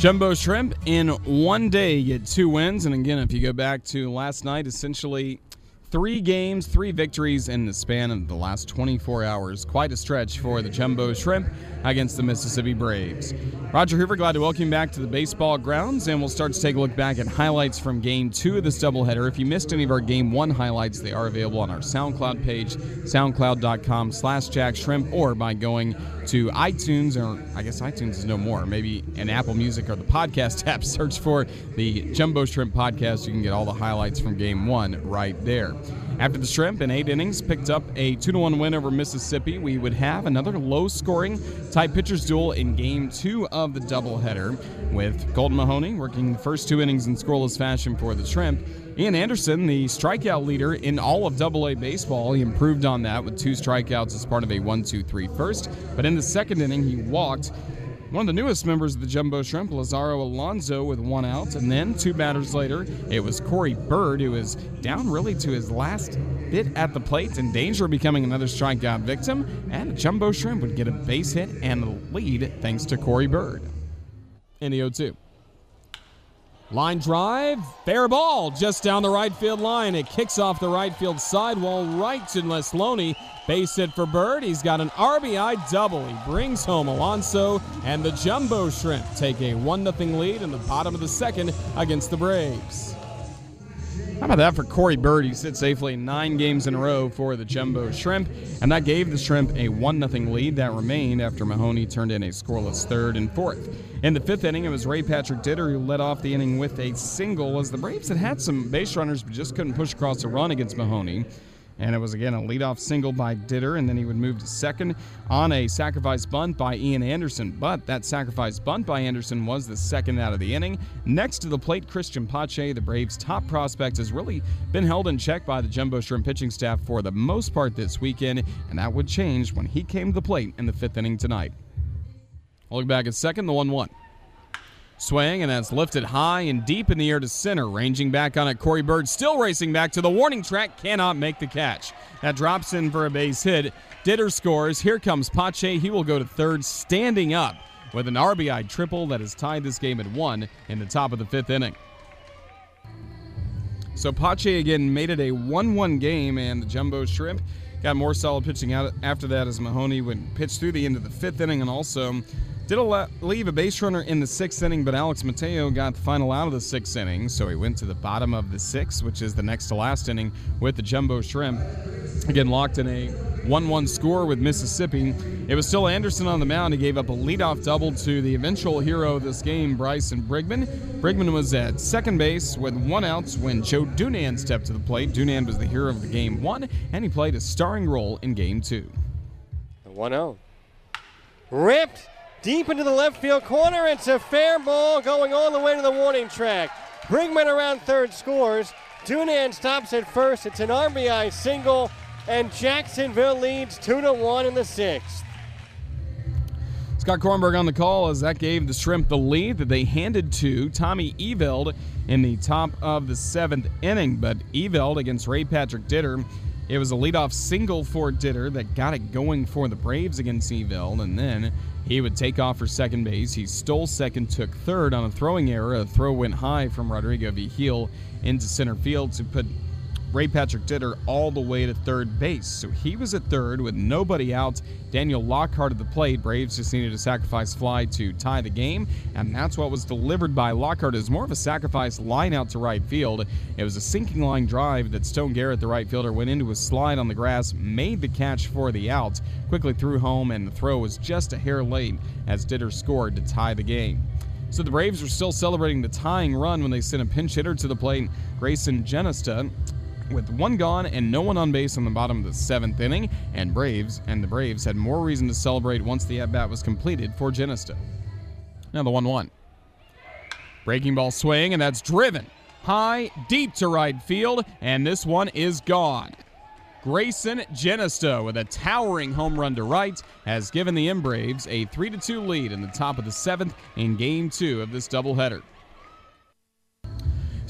Jumbo Shrimp in one day get two wins. And again, if you go back to last night, essentially three games, three victories in the span of the last 24 hours. Quite a stretch for the Jumbo Shrimp against the Mississippi Braves. Roger Hoover, glad to welcome you back to the baseball grounds, and we'll start to take a look back at highlights from game two of this doubleheader. If you missed any of our game one highlights, they are available on our SoundCloud page, soundcloud.com slash JaxShrimp, or by going to iTunes, or I guess iTunes is no more, maybe in Apple Music or the podcast app, search for the Jumbo Shrimp podcast. You can get all the highlights from game one right there. After the Shrimp in eight innings picked up a 2 1 win over Mississippi, we would have another low scoring type pitchers duel in game two of the doubleheader with Colton Mahoney working the first two innings in scoreless fashion for the Shrimp. Ian Anderson, the strikeout leader in all of AA baseball, he improved on that with two strikeouts as part of a 1 2 3 first. But in the second inning, he walked one of the newest members of the Jumbo Shrimp, Lazaro Alonso, with one out. And then two batters later, it was Corey Bird, who was down really to his last bit at the plate, in danger of becoming another strikeout victim. And the Jumbo Shrimp would get a base hit and the lead thanks to Corey Bird. In the 0 2. Line drive, fair ball just down the right field line. It kicks off the right field sidewall right to Lesloni. Base hit for Bird. He's got an RBI double. He brings home Alonso, and the Jumbo Shrimp take a 1 0 lead in the bottom of the second against the Braves. How about that for Corey Bird? He sits safely nine games in a row for the Jumbo Shrimp, and that gave the Shrimp a 1 0 lead that remained after Mahoney turned in a scoreless third and fourth. In the fifth inning, it was Ray Patrick Didder who led off the inning with a single as the Braves had had some base runners but just couldn't push across a run against Mahoney. And it was again a leadoff single by Didder, and then he would move to second on a sacrifice bunt by Ian Anderson. But that sacrifice bunt by Anderson was the second out of the inning. Next to the plate, Cristian Pache, the Braves' top prospect, has really been held in check by the Jumbo Shrimp pitching staff for the most part this weekend, and that would change when he came to the plate in the fifth inning tonight. I'll look back at second, the 1 1. Swing, and that's lifted high and deep in the air to center. Ranging back on it, Corey Bird still racing back to the warning track, cannot make the catch. That drops in for a base hit. Didder scores. Here comes Pache. He will go to third, standing up with an RBI triple that has tied this game at one in the top of the fifth inning. So Pache again made it a 1 1 game, and the Jumbo Shrimp got more solid pitching out after that as Mahoney would pitch through the end of the fifth inning and also did leave a base runner in the sixth inning, but Alex Mateo got the final out of the sixth inning, so he went to the bottom of the sixth, which is the next to last inning with the Jumbo Shrimp. Again, locked in a 1 1 score with Mississippi. It was still Anderson on the mound. He gave up a leadoff double to the eventual hero of this game, Bryson Brigman. Brigman was at second base with one out when Joe Dunand stepped to the plate. Dunand was the hero of the game one, and he played a starring role in game two. 1 0. Ripped deep into the left field corner. It's a fair ball going all the way to the warning track. Brigman around third scores. Dunand stops at first. It's an RBI single, and Jacksonville leads 2 to 1 in the sixth. Scott Kornberg on the call as that gave the Shrimp the lead that they handed to Tommy Eveld in the top of the seventh inning. But Eveld against Ray Patrick Didder, it was a leadoff single for Didder that got it going for the Braves against Eveld, and then he would take off for second base. He stole second, took third on a throwing error. A throw went high from Rodrigo Vigil into center field to put Ray Patrick Didder all the way to third base. So he was at third with nobody out. Daniel Lockhart at the plate. Braves just needed a sacrifice fly to tie the game, and that's what was delivered by Lockhart. Is more of a sacrifice line out to right field. It was a sinking line drive that Stone Garrett, the right fielder, went into a slide on the grass, made the catch for the out, quickly threw home, and the throw was just a hair late as Didder scored to tie the game. So the Braves were still celebrating the tying run when they sent a pinch hitter to the plate, Greyson Jenista with one gone and no one on base on the bottom of the seventh inning, and Braves and the Braves had more reason to celebrate once the at bat was completed for Jenista. Now the 1 1. Breaking ball swing, and that's driven high, deep to right field, and this one is gone. Greyson Jenista with a towering home run to right has given the Braves a 3 2 lead in the top of the seventh in game two of this doubleheader.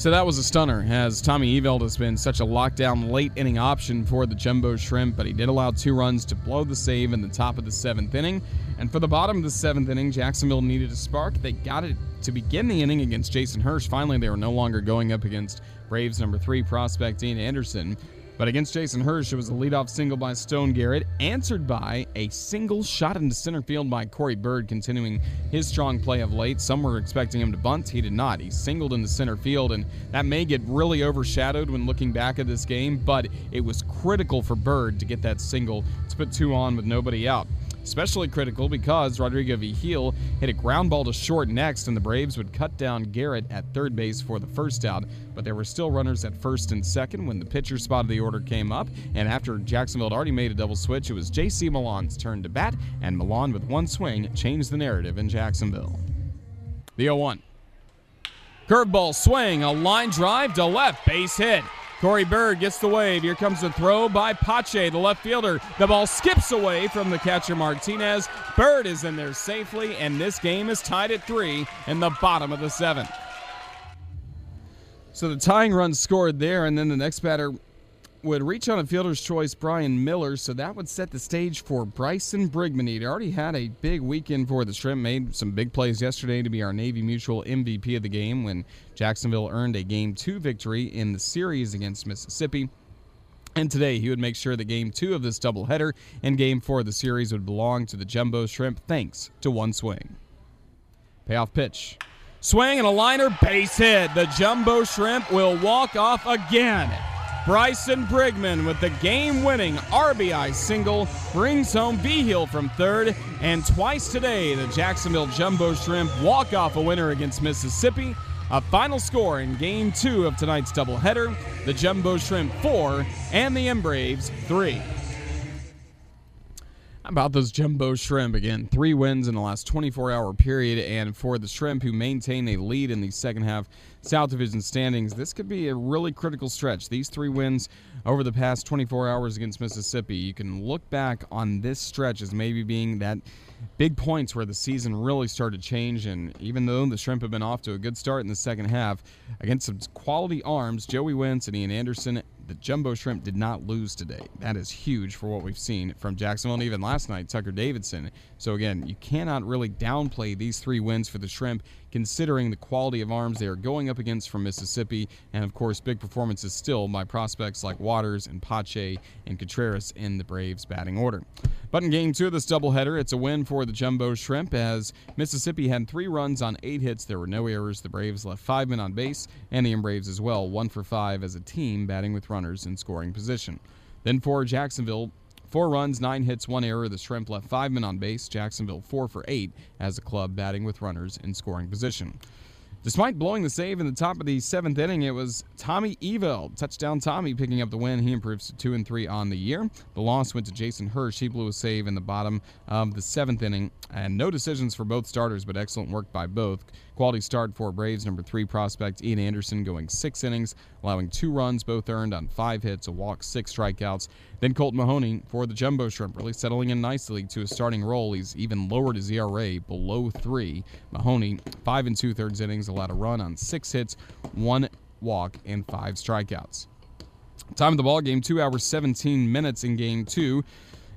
So that was a stunner, as Tommy Eveld has been such a lockdown late inning option for the Jumbo Shrimp, but he did allow two runs to blow the save in the top of the seventh inning. And for the bottom of the seventh inning, Jacksonville needed a spark. They got it to begin the inning against Jason Hursh. Finally, they were no longer going up against Braves number three prospect Ian Anderson. But against Jason Hursh, it was a leadoff single by Stone Garrett, answered by a single shot into center field by Corey Bird, continuing his strong play of late. Some were expecting him to bunt. He did not. He singled into center field, and that may get really overshadowed when looking back at this game, but it was critical for Bird to get that single to put two on with nobody out. Especially critical because Rodrigo Vigil hit a ground ball to short next, and the Braves would cut down Garrett at third base for the first out. But there were still runners at first and second when the pitcher spot of the order came up. And after Jacksonville had already made a double switch, it was J.C. Milan's turn to bat, and Milan with one swing changed the narrative in Jacksonville. The 0 1. Curveball swing, a line drive to left, base hit. Corey Bird gets the wave. Here comes the throw by Pache, the left fielder. The ball skips away from the catcher Martinez. Bird is in there safely, and this game is tied at three in the bottom of the seventh. So the tying run scored there, and then the next batter would reach on a fielder's choice, Brian Miller, so that would set the stage for Bryson Brigman. He'd already had a big weekend for the Shrimp, made some big plays yesterday to be our Navy Mutual MVP of the game when Jacksonville earned a Game 2 victory in the series against Mississippi. And today, he would make sure that game two of this doubleheader and game four of the series would belong to the Jumbo Shrimp thanks to one swing. Payoff pitch. Swing and a liner, base hit. The Jumbo Shrimp will walk off again. Bryson Brigman with the game winning RBI single brings home Vigil from third. And twice today, the Jacksonville Jumbo Shrimp walk off a winner against Mississippi. A final score in game two of tonight's doubleheader the Jumbo Shrimp 4 and the M Braves 3 about those jumbo shrimp? Again three wins in the last 24 hour period and for the shrimp who maintain a lead in the second half south division standings this could be a really critical stretch. These three wins over the past 24 hours against mississippi you can look back on this stretch as maybe being that big points where the season really started to change and even though the shrimp have been off to a good start in the second half against some quality arms joey wentz and ian anderson the Jumbo Shrimp did not lose today. That is huge for what we've seen from Jacksonville and even last night, Tucker Davidson. So, again, you cannot really downplay these three wins for the Shrimp considering the quality of arms they are going up against from Mississippi. And, of course, big performances still by prospects like Waters and Pache and Contreras in the Braves batting order. But in game two of this doubleheader, it's a win for the Jumbo Shrimp as Mississippi had three runs on eight hits. There were no errors. The Braves left five men on base, and the Braves as well, one for five as a team batting with runners in scoring position. Then for Jacksonville, Four runs, nine hits, one error. The Shrimp left five men on base. Jacksonville four for eight as a club batting with runners in scoring position. Despite blowing the save in the top of the seventh inning, it was Tommy Eveld, touchdown Tommy, picking up the win. He improves to two and three on the year. The loss went to Jason Hursh. He blew a save in the bottom of the seventh inning, and no decisions for both starters, but excellent work by both. Quality start for Braves number three prospect Ian Anderson, going six innings, allowing two runs, both earned on five hits, a walk, six strikeouts. Then Colt Mahoney for the Jumbo Shrimp, really settling in nicely to a starting role. He's even lowered his ERA below three. Mahoney, five and two thirds innings, allowed a run on six hits, one walk, and five strikeouts. Time of the ball game, two hours 17 minutes in game two.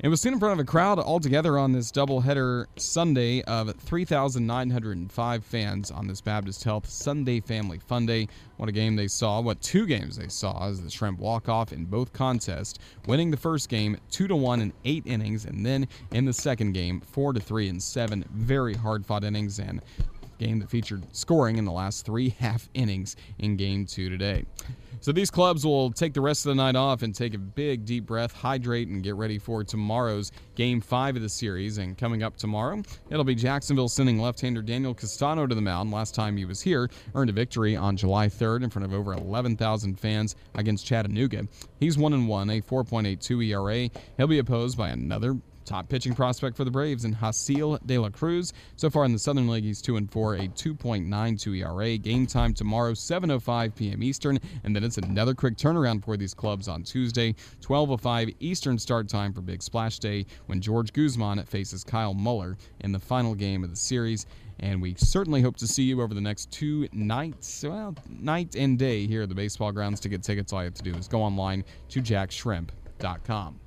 It was seen in front of a crowd altogether on this doubleheader Sunday of 3,905 fans on this Baptist Health Sunday Family Fun Day. What a game they saw! What two games they saw as the Shrimp walk off in both contests, winning the first game two to one in eight innings, and then in the second game four to three in seven very hard fought innings and game that featured scoring in the last three half innings in game two today. So these clubs will take the rest of the night off and take a big deep breath, hydrate, and get ready for tomorrow's game five of the series. And coming up tomorrow, it'll be Jacksonville sending left-hander Daniel Castano to the mound. Last time he was here, earned a victory on July 3rd in front of over 11,000 fans against Chattanooga. He's one and one, a 4.82 ERA. He'll be opposed by another top pitching prospect for the Braves in Jasseel de la Cruz. So far in the Southern League, he's 2 and 4, a 2.92 ERA. Game time tomorrow, 7:05 p.m. Eastern, and then it's another quick turnaround for these clubs on Tuesday, 12:05 Eastern start time for Big Splash Day when George Guzman faces Kyle Muller in the final game of the series. And we certainly hope to see you over the next two nights, well, night and day here at the baseball grounds. To get tickets, all you have to do is go online to jaxshrimp.com.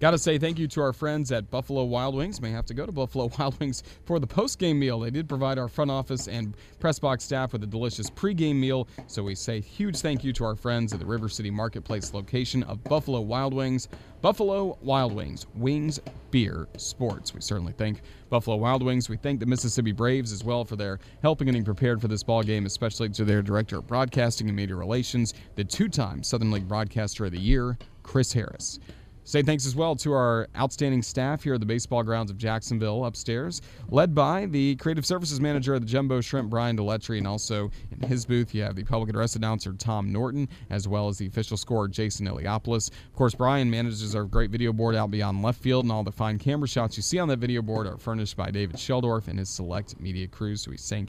Got to say thank you to our friends at Buffalo Wild Wings. May have to go to Buffalo Wild Wings for the post-game meal. They did provide our front office and press box staff with a delicious pre-game meal. So we say huge thank you to our friends at the River City Marketplace location of Buffalo Wild Wings. Buffalo Wild Wings, wings, beer, sports. We certainly thank Buffalo Wild Wings. We thank the Mississippi Braves as well for their help in getting prepared for this ball game, especially to their director of broadcasting and media relations, the two-time Southern League Broadcaster of the Year, Chris Harris. Say thanks as well to our outstanding staff here at the baseball grounds of Jacksonville upstairs, led by the creative services manager of the Jumbo Shrimp, Brian Deletry, and also in his booth you have the public address announcer Tom Norton, as well as the official scorer Jason Eliopoulos. Of course, Brian manages our great video board out beyond left field, and all the fine camera shots you see on that video board are furnished by David Sheldorf and his select media crew. So we say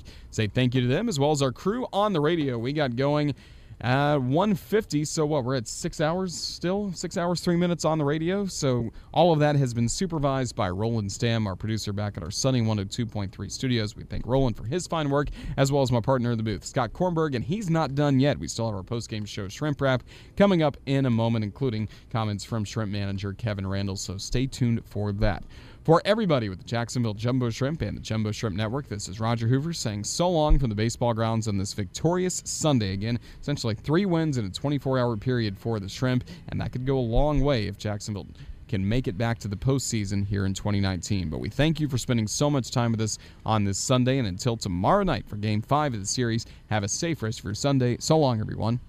thank you to them as well as our crew on the radio. We got going uh, 150. So what? We're at six hours still. Six hours, three minutes on the radio. So all of that has been supervised by Roland Stam, our producer back at our Sunny 102.3 studios. We thank Roland for his fine work, as well as my partner in the booth, Scott Kornberg. And he's not done yet. We still have our post-game show, Shrimp Wrap, coming up in a moment, including comments from Shrimp manager Kevin Randel. So stay tuned for that. For everybody with the Jacksonville Jumbo Shrimp and the Jumbo Shrimp Network, this is Roger Hoover saying so long from the baseball grounds on this victorious Sunday. Again, essentially three wins in a 24 hour period for the Shrimp, and that could go a long way if Jacksonville can make it back to the postseason here in 2019. But we thank you for spending so much time with us on this Sunday, and until tomorrow night for Game 5 of the series, have a safe rest of your Sunday. So long, everyone.